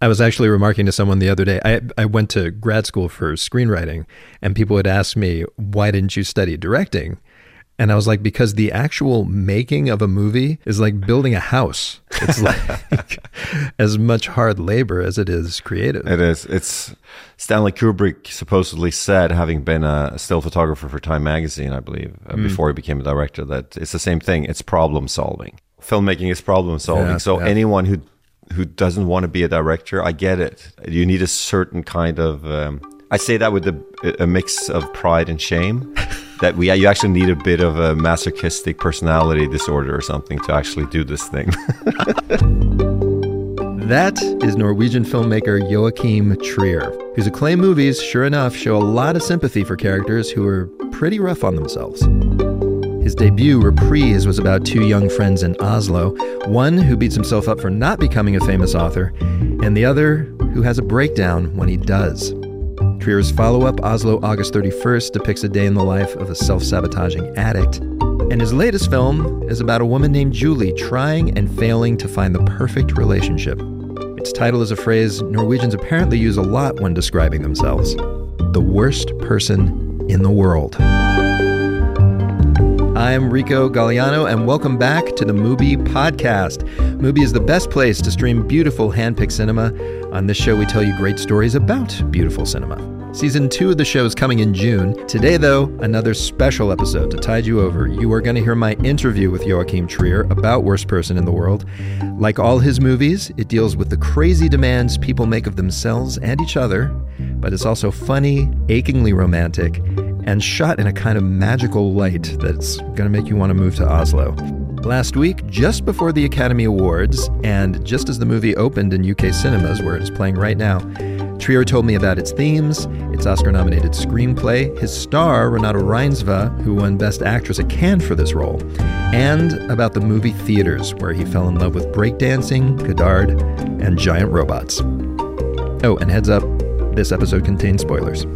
I was actually remarking to someone the other day. I, I went to grad school for screenwriting, and people would ask me, Why didn't you study directing? And I was like, because the actual making of a movie is like building a house. It's like as much hard labor as it is creative. It is. It's Stanley Kubrick supposedly said, having been a still photographer for Time magazine, I believe, mm. before he became a director, that it's the same thing. It's problem solving. Filmmaking is problem solving. Yeah, so yeah. anyone who who doesn't want to be a director, I get it. You need a certain kind of. Um, I say that with a, a mix of pride and shame. that we you actually need a bit of a masochistic personality disorder or something to actually do this thing. that is Norwegian filmmaker Joachim Trier, whose acclaimed movies, sure enough, show a lot of sympathy for characters who are pretty rough on themselves. His debut, Reprise, was about two young friends in Oslo, one who beats himself up for not becoming a famous author, and the other who has a breakdown when he does. Trier's follow up, Oslo August 31st, depicts a day in the life of a self sabotaging addict. And his latest film is about a woman named Julie trying and failing to find the perfect relationship. Its title is a phrase Norwegians apparently use a lot when describing themselves the worst person in the world. I'm Rico Gagliano, and welcome back to the Mubi Podcast. Mubi is the best place to stream beautiful handpicked cinema. On this show, we tell you great stories about beautiful cinema. Season two of the show is coming in June. Today, though, another special episode to tide you over. You are going to hear my interview with Joachim Trier about Worst Person in the World. Like all his movies, it deals with the crazy demands people make of themselves and each other, but it's also funny, achingly romantic, and shot in a kind of magical light that's going to make you want to move to Oslo. Last week, just before the Academy Awards, and just as the movie opened in UK cinemas, where it is playing right now, Trier told me about its themes, its Oscar nominated screenplay, his star, Renate Reinsve, who won Best Actress at Cannes for this role, and about the movie theaters, where he fell in love with breakdancing, Godard, and giant robots. Oh, and heads up, this episode contains spoilers.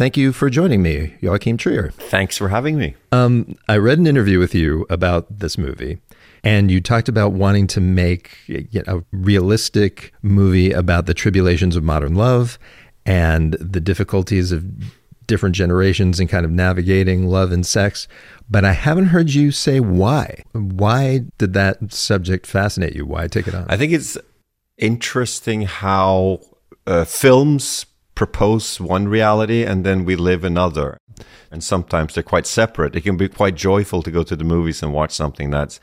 Thank you for joining me, Joachim Trier. Thanks for having me. Um, I read an interview with you about this movie, and you talked about wanting to make you know, a realistic movie about the tribulations of modern love and the difficulties of different generations and kind of navigating love and sex. But I haven't heard you say why. Why did that subject fascinate you? Why take it on? I think it's interesting how uh, films propose one reality and then we live another. And sometimes they're quite separate. It can be quite joyful to go to the movies and watch something that's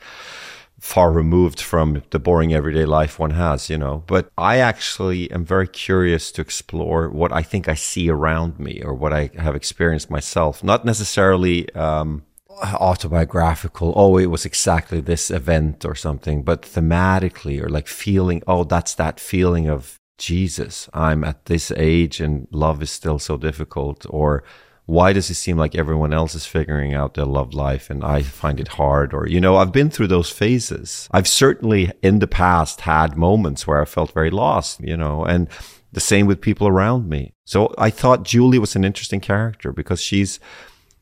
far removed from the boring everyday life one has, you know. But I actually am very curious to explore what I think I see around me or what I have experienced myself. Not necessarily um, autobiographical, oh, it was exactly this event or something, but thematically or like feeling, oh, that's that feeling of Jesus, I'm at this age and love is still so difficult? Or why does it seem like everyone else is figuring out their love life and I find it hard? Or, you know, I've been through those phases. I've certainly in the past had moments where I felt very lost, you know, and the same with people around me. So I thought Julie was an interesting character because she's,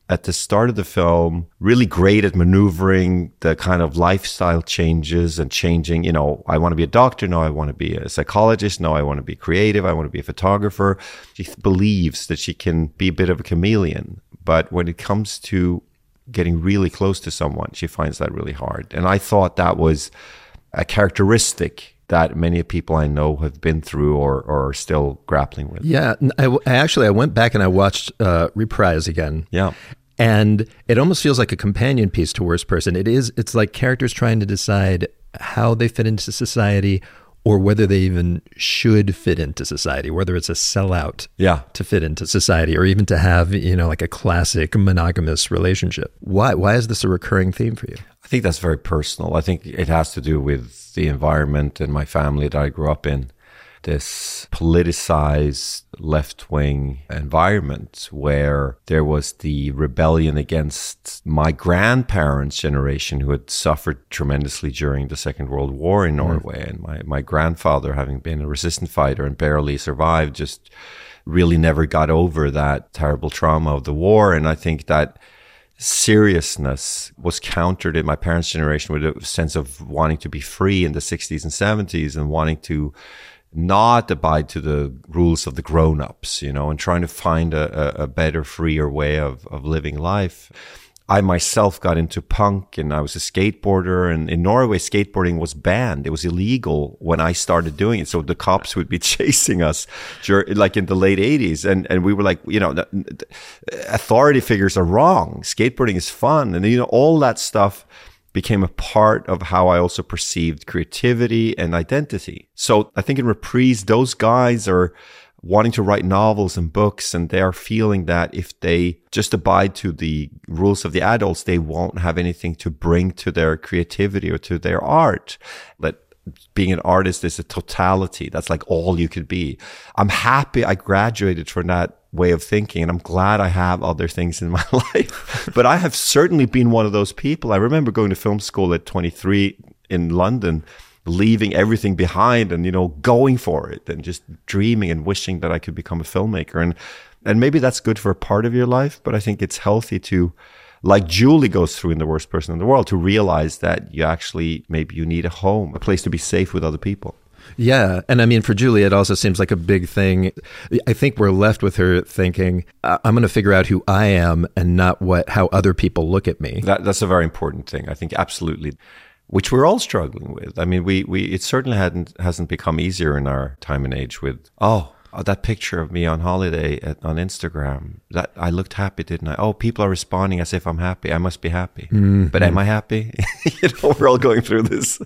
at the start of the film really great at maneuvering the kind of lifestyle changes and changing you know i want to be a doctor no i want to be a psychologist no i want to be creative i want to be a photographer. She believes that she can be a bit of a chameleon but when it comes to getting really close to someone she finds that really hard. And i thought that was a characteristic that many people I know have been through or, or are still grappling with. Yeah, I, I actually I went back and I watched uh, Reprise again. Yeah, and it almost feels like a companion piece to Worst Person. It is. It's like characters trying to decide how they fit into society, or whether they even should fit into society. Whether it's a sellout, yeah. to fit into society, or even to have you know like a classic monogamous relationship. Why? Why is this a recurring theme for you? I think that's very personal. I think it has to do with the environment and my family that I grew up in this politicized left wing environment where there was the rebellion against my grandparents' generation who had suffered tremendously during the Second World War in mm. Norway. Mm. And my, my grandfather, having been a resistance fighter and barely survived, just really never got over that terrible trauma of the war. And I think that seriousness was countered in my parents' generation with a sense of wanting to be free in the 60s and 70s and wanting to not abide to the rules of the grown-ups, you know, and trying to find a, a better, freer way of, of living life. I myself got into punk and I was a skateboarder and in Norway skateboarding was banned. It was illegal when I started doing it. So the cops would be chasing us like in the late eighties. And, and we were like, you know, authority figures are wrong. Skateboarding is fun. And you know, all that stuff became a part of how I also perceived creativity and identity. So I think in reprise, those guys are, wanting to write novels and books and they are feeling that if they just abide to the rules of the adults, they won't have anything to bring to their creativity or to their art. That being an artist is a totality. That's like all you could be. I'm happy I graduated from that way of thinking and I'm glad I have other things in my life. but I have certainly been one of those people. I remember going to film school at 23 in London leaving everything behind and you know going for it and just dreaming and wishing that I could become a filmmaker and and maybe that's good for a part of your life but I think it's healthy to like Julie goes through in the worst person in the world to realize that you actually maybe you need a home a place to be safe with other people yeah. And I mean, for Julie, it also seems like a big thing. I think we're left with her thinking, I'm going to figure out who I am and not what, how other people look at me. That, that's a very important thing. I think absolutely which we're all struggling with. I mean, we, we it certainly hadn't hasn't become easier in our time and age with oh, oh that picture of me on holiday at, on Instagram that I looked happy, didn't I? Oh, people are responding as if I'm happy. I must be happy, mm-hmm. but am I happy? you know, we're all going through this.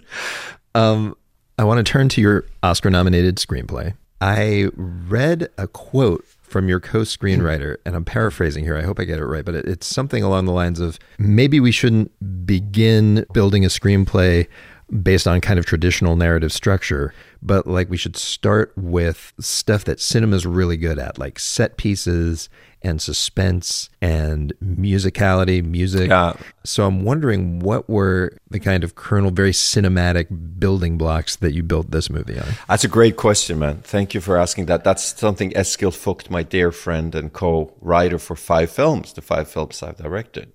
Um, I want to turn to your Oscar-nominated screenplay. I read a quote from your co-screenwriter, and I'm paraphrasing here. I hope I get it right, but it's something along the lines of maybe we shouldn't begin building a screenplay based on kind of traditional narrative structure, but like we should start with stuff that cinema's really good at, like set pieces and suspense and musicality, music. Yeah. So I'm wondering what were the kind of kernel, very cinematic building blocks that you built this movie on? That's a great question, man. Thank you for asking that. That's something Eskil Vogt, my dear friend and co-writer for five films, the five films I've directed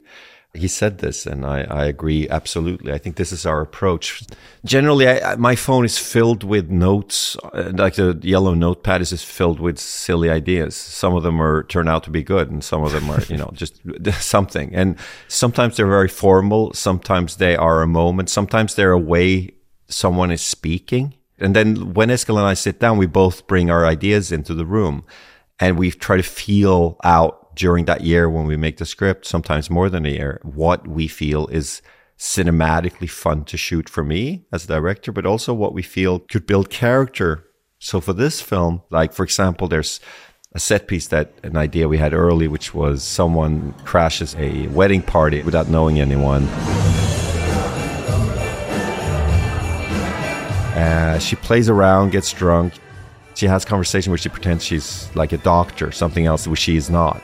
he said this, and I, I agree absolutely. I think this is our approach. Generally, I, my phone is filled with notes, uh, like the yellow notepad is just filled with silly ideas. Some of them are turn out to be good, and some of them are, you know, just something. And sometimes they're very formal. Sometimes they are a moment. Sometimes they're a way someone is speaking. And then when Eskil and I sit down, we both bring our ideas into the room, and we try to feel out during that year when we make the script, sometimes more than a year, what we feel is cinematically fun to shoot for me as a director, but also what we feel could build character. So for this film, like for example, there's a set piece that an idea we had early, which was someone crashes a wedding party without knowing anyone. Uh, she plays around, gets drunk. She has conversation where she pretends she's like a doctor, something else which she is not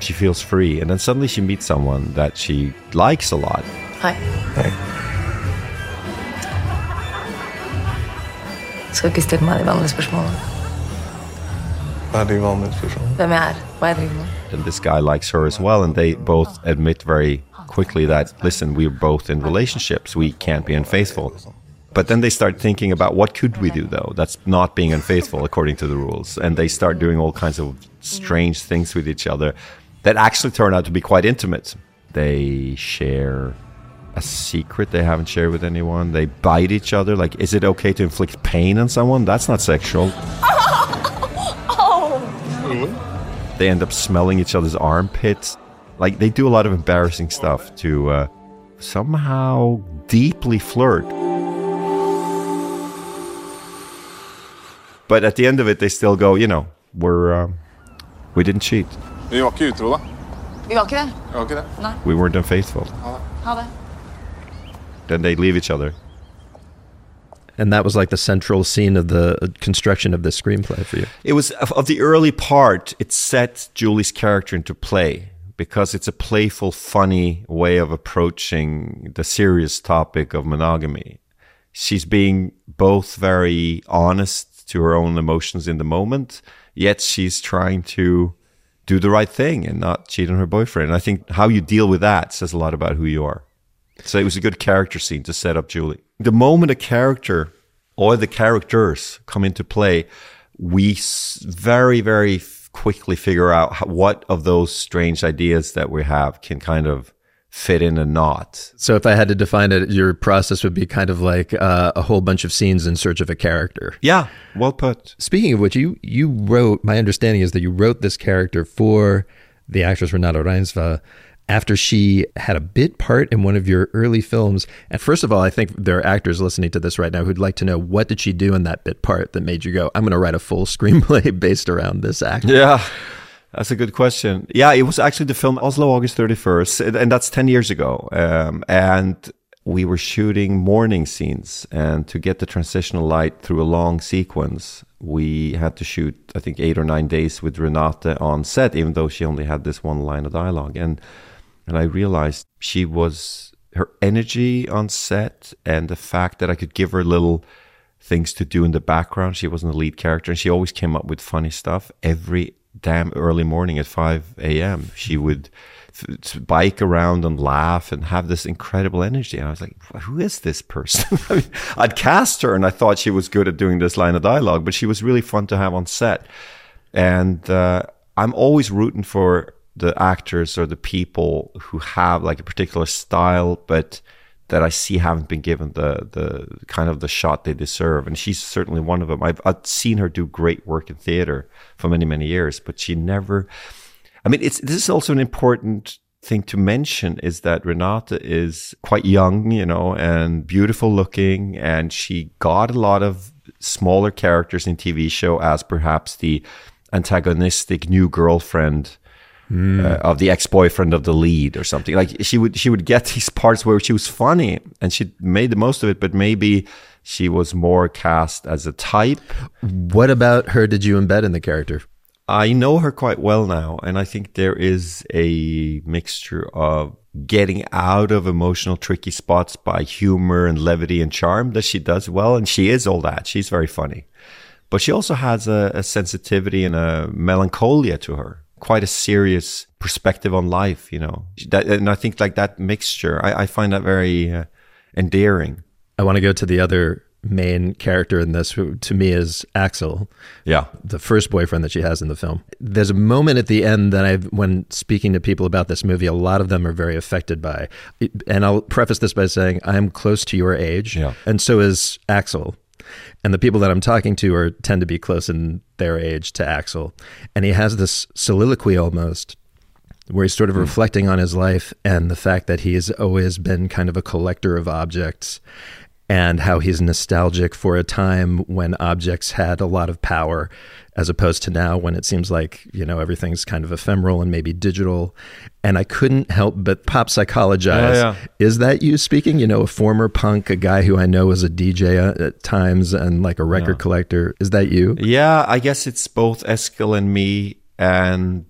she feels free, and then suddenly she meets someone that she likes a lot. Hi. Hey. Skal ikke stille meg de vanlige spørsmålene. Hva er de vanlige spørsmålene? Hvem jeg er, hva jeg driver med. And this guy likes her as well, and they both admit very quickly that, listen, we're both in relationships. We can't be unfaithful. But then they start thinking about what could we do though? That's not being unfaithful according to the rules. And they start doing all kinds of strange things with each other that actually turn out to be quite intimate. They share a secret they haven't shared with anyone. They bite each other. Like, is it okay to inflict pain on someone? That's not sexual. oh. They end up smelling each other's armpits. Like, they do a lot of embarrassing stuff to uh, somehow deeply flirt. But at the end of it, they still go, you know, we're, um, we didn't cheat. Vi var ikke utro, da. Vi var ikke det. Vi var ikke det. Nei. We weren't unfaithful. Ha det. Then they leave each other. And that was like the central scene of the uh, construction of this screenplay for you. It was of the early part. It set Julie's character into play because it's a playful, funny way of approaching the serious topic of monogamy. She's being both very honest to her own emotions in the moment, yet she's trying to do the right thing and not cheat on her boyfriend. And I think how you deal with that says a lot about who you are. So it was a good character scene to set up Julie. The moment a character or the characters come into play, we very, very quickly figure out what of those strange ideas that we have can kind of fit in a knot. So if I had to define it, your process would be kind of like uh, a whole bunch of scenes in search of a character. Yeah, well put. Speaking of which, you you wrote. My understanding is that you wrote this character for the actress Renate Reinsve after she had a bit part in one of your early films. And first of all, I think there are actors listening to this right now who'd like to know what did she do in that bit part that made you go, "I'm going to write a full screenplay based around this actor." Yeah. That's a good question. Yeah, it was actually the film Oslo, August 31st, and that's 10 years ago. Um, and we were shooting morning scenes. And to get the transitional light through a long sequence, we had to shoot, I think, eight or nine days with Renate on set, even though she only had this one line of dialogue. And, and I realized she was, her energy on set and the fact that I could give her little things to do in the background. She wasn't the lead character, and she always came up with funny stuff every damn early morning at 5 a.m. She would bike around and laugh and have this incredible energy. And I was like, who is this person? I mean, I'd cast her and I thought she was good at doing this line of dialogue, but she was really fun to have on set. And uh, I'm always rooting for the actors or the people who have like a particular style, but that I see haven't been given the the kind of the shot they deserve. And she's certainly one of them. I've, I've seen her do great work in theater for many many years, but she never. I mean, it's this is also an important thing to mention is that Renate is quite young, you know, and beautiful looking, and she got a lot of smaller characters in TV show as perhaps the antagonistic new girlfriend uh, of the ex-boyfriend of the lead or something. Like she would she would get these parts where she was funny and she made the most of it but maybe she was more cast as a type. What about her? Did you embed in the character? i know her quite well now and i think there is a mixture of getting out of emotional tricky spots by humor and levity and charm that she does well and she is all that. She's very funny. But she also has a, a sensitivity and a melancholia to her quite a serious perspective on life you know that, and i think like that mixture i, I find that very uh, endearing I want to go to the other main character in this, who to me is Axel, yeah the first boyfriend that she has in the film. There's a moment at the end that I, when speaking to people about this movie, a lot of them are very affected by. And I'll preface this by saying I'm close to your age, Yeah. and so is Axel. And the people that I'm talking to are tend to be close in their age to Axel, and he has this soliloquy almost where he's sort of hmm. reflecting on his life and the fact that he has always been kind of a collector of objects and how he's nostalgic for a time when objects had a lot of power as opposed to now when it seems like you know everything's kind of ephemeral and maybe digital. And i couldn't help but pop psychologize. Yeah, yeah. is that you speaking? You know a former punk a guy who i know was a dj at times and like a record collector. Is that you? Yeah, I guess it's both Eskil and me, and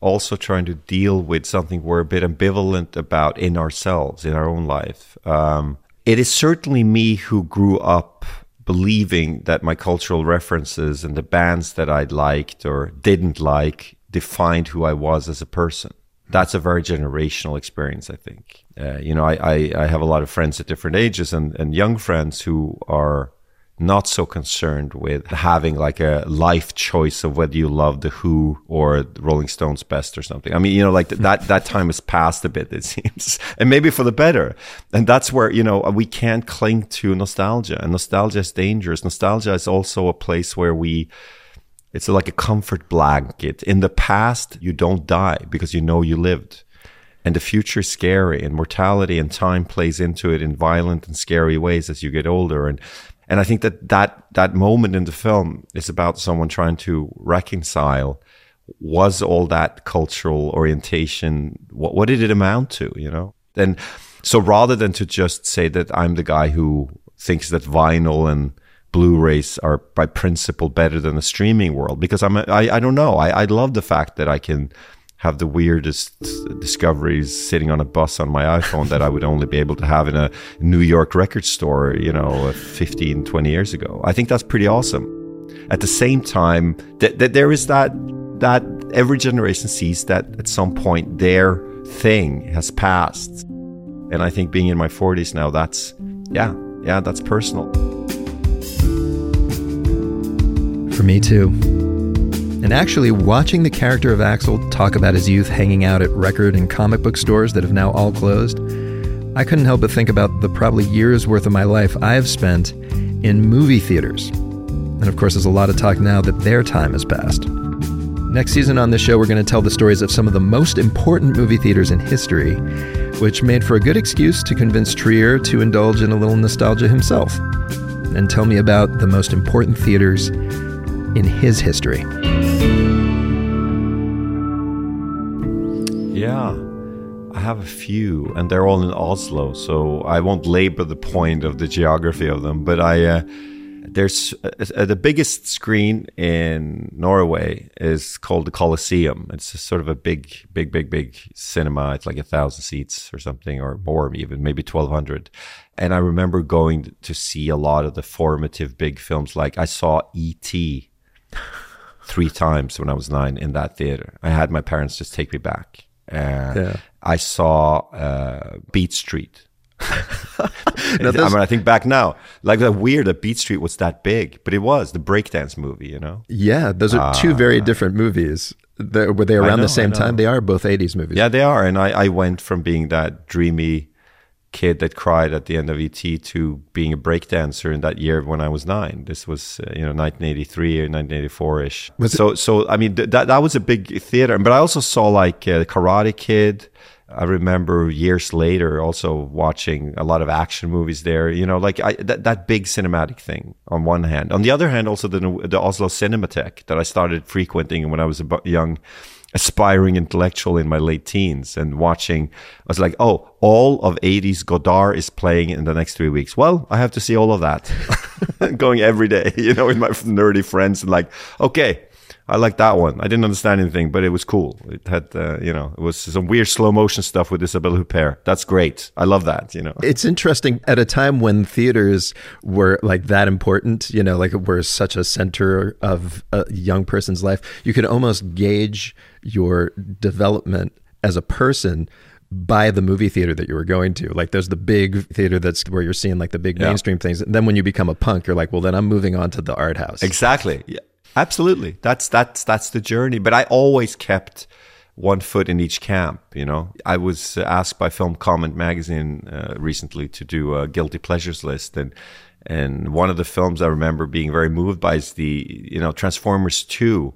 also trying to deal with something we're a bit ambivalent about in ourselves, in our own life. Um, it is certainly me who grew up believing that my cultural references and the bands that I liked or didn't like defined who I was as a person. That's a very generational experience, I think. Uh, you know, I, I, I have a lot of friends at different ages and, and young friends who are not so concerned with having like a life choice of whether you love the Who or Rolling Stones best or something. I mean, you know, like th- that that time has passed a bit, it seems, and maybe for the better. And that's where you know we can't cling to nostalgia, and nostalgia is dangerous. Nostalgia is also a place where we. It's like a comfort blanket. In the past, you don't die because you know you lived and the future scary and mortality and time plays into it in violent and scary ways as you get older. And and I think that that that moment in the film is about someone trying to reconcile was all that cultural orientation what what did it amount to you know? And so rather than to just say that I'm the guy who thinks that vinyl and Blu-rays are by principle better than the streaming world because I'm a, I, I don't know. I, I love the fact that I can have the weirdest discoveries sitting on a bus on my iPhone that I would only be able to have in a New York record store, you know, 15, 20 years ago. I think that's pretty awesome. At the same time, that th- there is that that every generation sees that at some point their thing has passed. And I think being in my 40s now, that's, yeah, yeah, that's personal. For me too. And actually, watching the character of Axel talk about his youth hanging out at record and comic book stores that have now all closed, I couldn't help but think about the probably years worth of my life I've spent in movie theaters. And of course, there's a lot of talk now that their time has passed. Next season on this show, we're going to tell the stories of some of the most important movie theaters in history, which made for a good excuse to convince Trier to indulge in a little nostalgia himself. And tell me about the most important theaters in his history. Have a few, and they're all in Oslo, so I won't labor the point of the geography of them. But I, uh, there's uh, the biggest screen in Norway is called the Colosseum. It's a sort of a big, big, big, big cinema. It's like a thousand seats or something, or more, even maybe twelve hundred. And I remember going to see a lot of the formative big films. Like I saw E.T. three times when I was nine in that theater. I had my parents just take me back. Uh, yeah. I saw uh, Beat Street. I mean, I think back now, like that weird that Beat Street was that big, but it was the breakdance movie, you know. Yeah, those are two very different movies. They're, were they around know, the same time? They are both '80s movies. Yeah, they are. And I, I went from being that dreamy kid that cried at the end of ET to being a breakdancer in that year when I was nine. This was uh, you know 1983 or 1984 ish. So so I mean th- that that was a big theater. But I also saw like uh, Karate Kid. I remember years later also watching a lot of action movies there. You know, like I, that that big cinematic thing on one hand. On the other hand, also the the Oslo Cinematheque that I started frequenting when I was a young aspiring intellectual in my late teens and watching, I was like, oh, all of 80s Godard is playing in the next three weeks. Well, I have to see all of that going every day, you know, with my nerdy friends and like, okay, I like that one. I didn't understand anything, but it was cool. It had, uh, you know, it was some weird slow motion stuff with Isabelle Huppert. That's great. I love that, you know. It's interesting at a time when theaters were like that important, you know, like it were such a center of a young person's life. You could almost gauge your development as a person by the movie theater that you were going to. Like there's the big theater that's where you're seeing like the big yeah. mainstream things. And then when you become a punk, you're like, well, then I'm moving on to the art house. Exactly. Yeah. Absolutely. That's that's that's the journey. But I always kept one foot in each camp. You know, I was asked by Film Comment magazine uh, recently to do a guilty pleasures list, and and one of the films I remember being very moved by is the you know Transformers Two.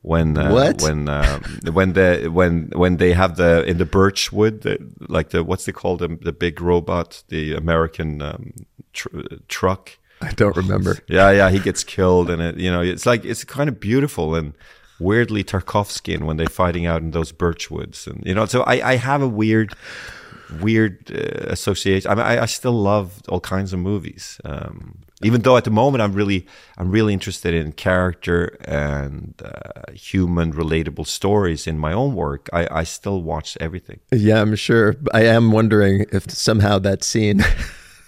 When uh, what when um, when the when when they have the in the birchwood the, like the what's they called the, the big robot the American um, tr- truck I don't remember. Yeah, yeah, he gets killed, and it, you know, it's like it's kind of beautiful and weirdly Tarkovskian when they're fighting out in those birch woods, and you know, so I, I have a weird, weird uh, association. I mean, I, I, still love all kinds of movies, um, even though at the moment I'm really, I'm really interested in character and uh, human relatable stories in my own work. I, I still watch everything. Yeah, I'm sure. I am wondering if somehow that scene.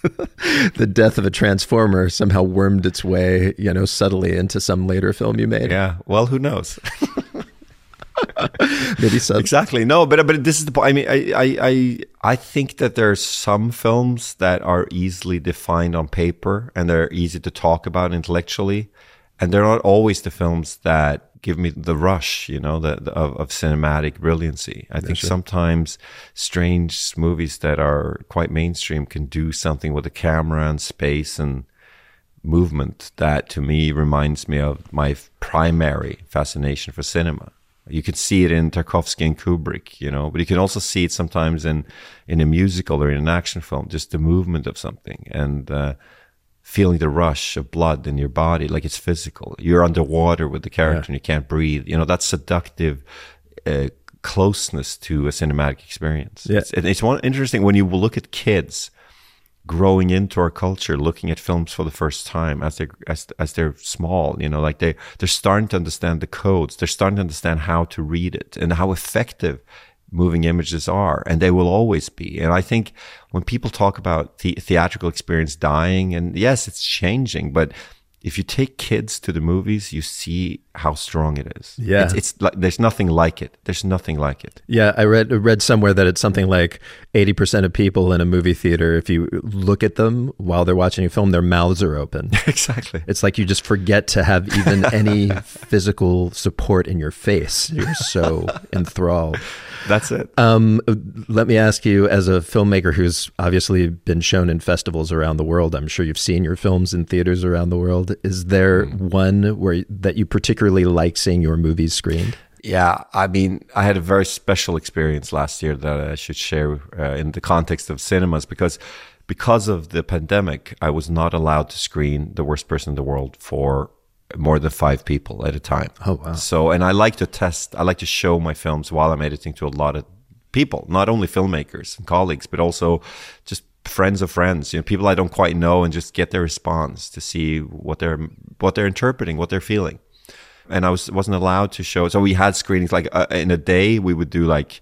the death of a transformer somehow wormed its way, you know, subtly into some later film you made. Yeah. Well, who knows? Maybe so. Exactly. No, but but this is the point. I mean, I, I I I think that there are some films that are easily defined on paper and they're easy to talk about intellectually, and they're not always the films that give me the rush, you know, the, the of, of, cinematic brilliancy. I think sure. sometimes strange movies that are quite mainstream can do something with the camera and space and movement that to me reminds me of my primary fascination for cinema. You can see it in Tarkovsky and Kubrick, you know, but you can also see it sometimes in in a musical or in an action film, just the movement of something. And uh, feeling the rush of blood in your body, like it's physical. You're underwater with the character yeah. and you can't breathe. You know, that seductive uh, closeness to a cinematic experience. Yeah. It's, it's one interesting when you look at kids growing into our culture, looking at films for the first time as they as as they're small. You know, like they they're starting to understand the codes. They're starting to understand how to read it and how effective moving images are, and they will always be. And I think when people talk about the theatrical experience dying, and yes, it's changing, but if you take kids to the movies, you see how strong it is. Yeah. it's, it's like there's nothing like it. There's nothing like it. Yeah, I read read somewhere that it's something like eighty percent of people in a movie theater, if you look at them while they're watching a film, their mouths are open. exactly. It's like you just forget to have even any physical support in your face. You're so enthralled. That's it. Um, let me ask you, as a filmmaker who's obviously been shown in festivals around the world, I'm sure you've seen your films in theaters around the world. Is there one where that you particularly like seeing your movies screened? Yeah, I mean, I had a very special experience last year that I should share uh, in the context of cinemas because because of the pandemic, I was not allowed to screen The Worst Person in the World for more than five people at a time. Oh, wow. So, and I like to test, I like to show my films while I'm editing to a lot of people, not only filmmakers and colleagues, but also just friends of friends, you know, people I don't quite know and just get their response to see what they're, what they're interpreting, what they're feeling and I was wasn't allowed to show. So we had screenings like uh, in a day we would do like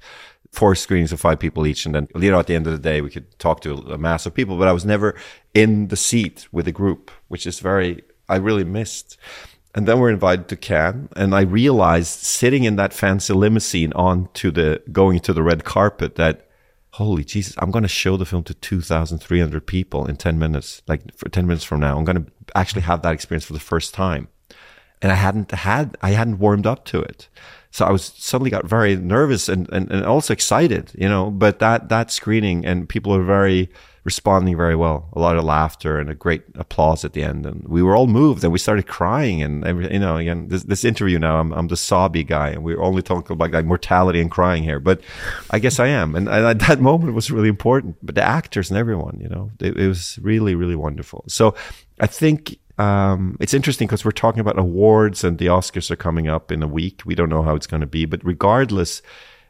four screenings of five people each, and then you know at the end of the day we could talk to a mass of people. But I was never in the seat with a group, which is very I really missed. And then we're invited to Cannes, and I realized sitting in that fancy limousine on to the going to the red carpet that holy Jesus, I'm going to show the film to 2,300 people in 10 minutes, like for 10 minutes from now. I'm going to actually have that experience for the first time and I hadn't had I hadn't warmed up to it. So I was suddenly got very nervous and, and, and also excited, you know, but that that screening and people were very responding very well. A lot of laughter and a great applause at the end. And we were all moved and we started crying and you know, again, this, this interview now, I'm, I'm the sobby guy and we're only talking about like mortality and crying here, but I guess I am. And, and that moment was really important, but the actors and everyone, you know, it, it was really, really wonderful. So I think um, it's interesting because we're talking about awards and the Oscars are coming up in a week. We don't know how it's going to be, but regardless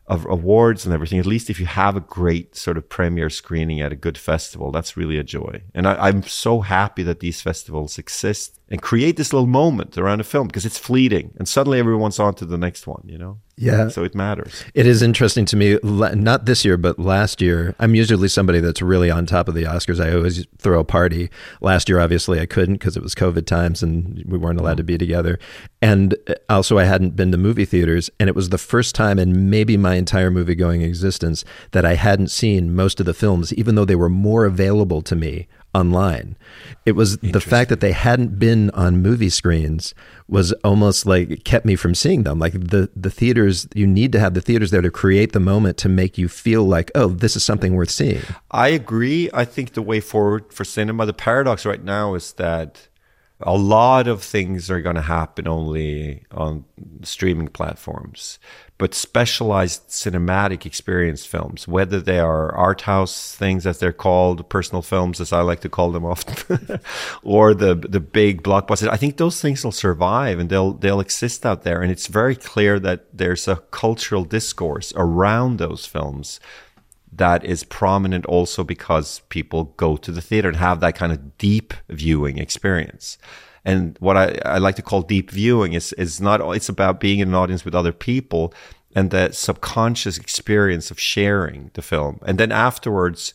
of awards and everything, at least if you have a great sort of premiere screening at a good festival, that's really a joy. And I, I'm so happy that these festivals exist and create this little moment around a film because it's fleeting and suddenly everyone's on to the next one, you know? Yeah. So it matters. It is interesting to me not this year, but last year. I'm usually somebody that's really on top of the Oscars. I always throw a party. Last year, obviously, I couldn't because it was COVID times and we weren't allowed to be together. And uh, also, I hadn't been to movie theaters. And it was the first time in maybe my entire movie going existence that I hadn't seen most of the films, even though they were more available to me online. It was the fact that they hadn't been on movie screens was almost like it kept me from seeing them. Like the the theaters, you need to have the theaters there to create the moment to make you feel like, oh, this is something worth seeing. I agree. I think the way forward for cinema, the paradox right now is that a lot of things are going to happen only on streaming platforms. But specialized cinematic experience films, whether they are art house things as they're called, personal films as I like to call them often, or the the big blockbusters, I think those things will survive and they'll they'll exist out there. And it's very clear that there's a cultural discourse around those films that is prominent also because people go to the theater and have that kind of deep viewing experience. And what I, I like to call deep viewing is, is not, it's about being in an audience with other people and that subconscious experience of sharing the film. And then afterwards,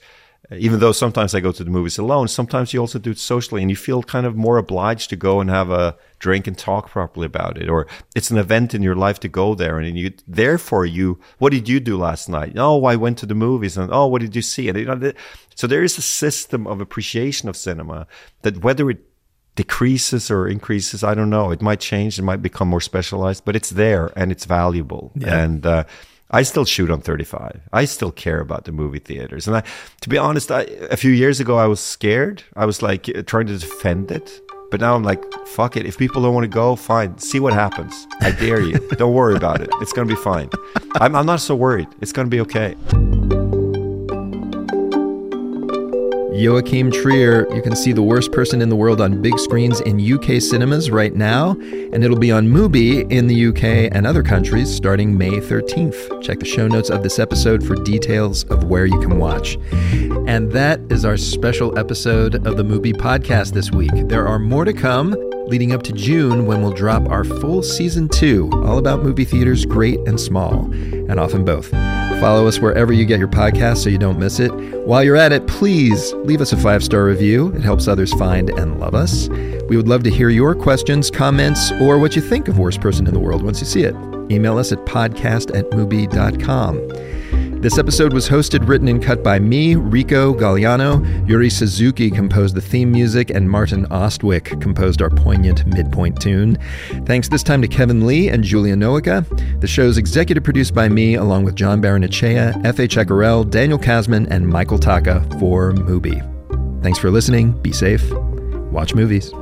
even though sometimes I go to the movies alone, sometimes you also do it socially and you feel kind of more obliged to go and have a drink and talk properly about it. Or it's an event in your life to go there. And you, therefore you, what did you do last night? Oh, I went to the movies and oh, what did you see? And you know, so there is a system of appreciation of cinema that whether it decreases or increases, I don't know. It might change. It might become more specialized, but it's there and it's valuable. Yeah. And, uh, I still shoot on 35. I still care about the movie theaters. And I, to be honest, I, a few years ago, I was scared. I was like trying to defend it. But now I'm like, fuck it. If people don't want to go, fine. See what happens. I dare you. don't worry about it. It's going to be fine. I'm, I'm not so worried. It's going to be okay. Joachim Trier, you can see The Worst Person in the World on big screens in UK cinemas right now, and it'll be on Mubi in the UK and other countries starting May 13th. Check the show notes of this episode for details of where you can watch. And that is our special episode of the Mubi podcast this week. There are more to come leading up to June when we'll drop our full season two, all about movie theaters, great and small, and often both. Follow us wherever you get your podcast so you don't miss it. While you're at it, please leave us a five star review. It helps others find and love us. We would love to hear your questions, comments, or what you think of Worst Person in the World once you see it. Email us at podcast at mubi.com. This episode was hosted, written, and cut by me, Rico Gagliano. Yuri Suzuki composed the theme music, and Martin Ostwick composed our poignant midpoint tune. Thanks this time to Kevin Lee and Julia Nowica. The show's executive produced by me, along with John Barrenechea, Efe Çakarel, Daniel Kasman, and Michael Taka for Mubi. Thanks for listening. Be safe. Watch movies.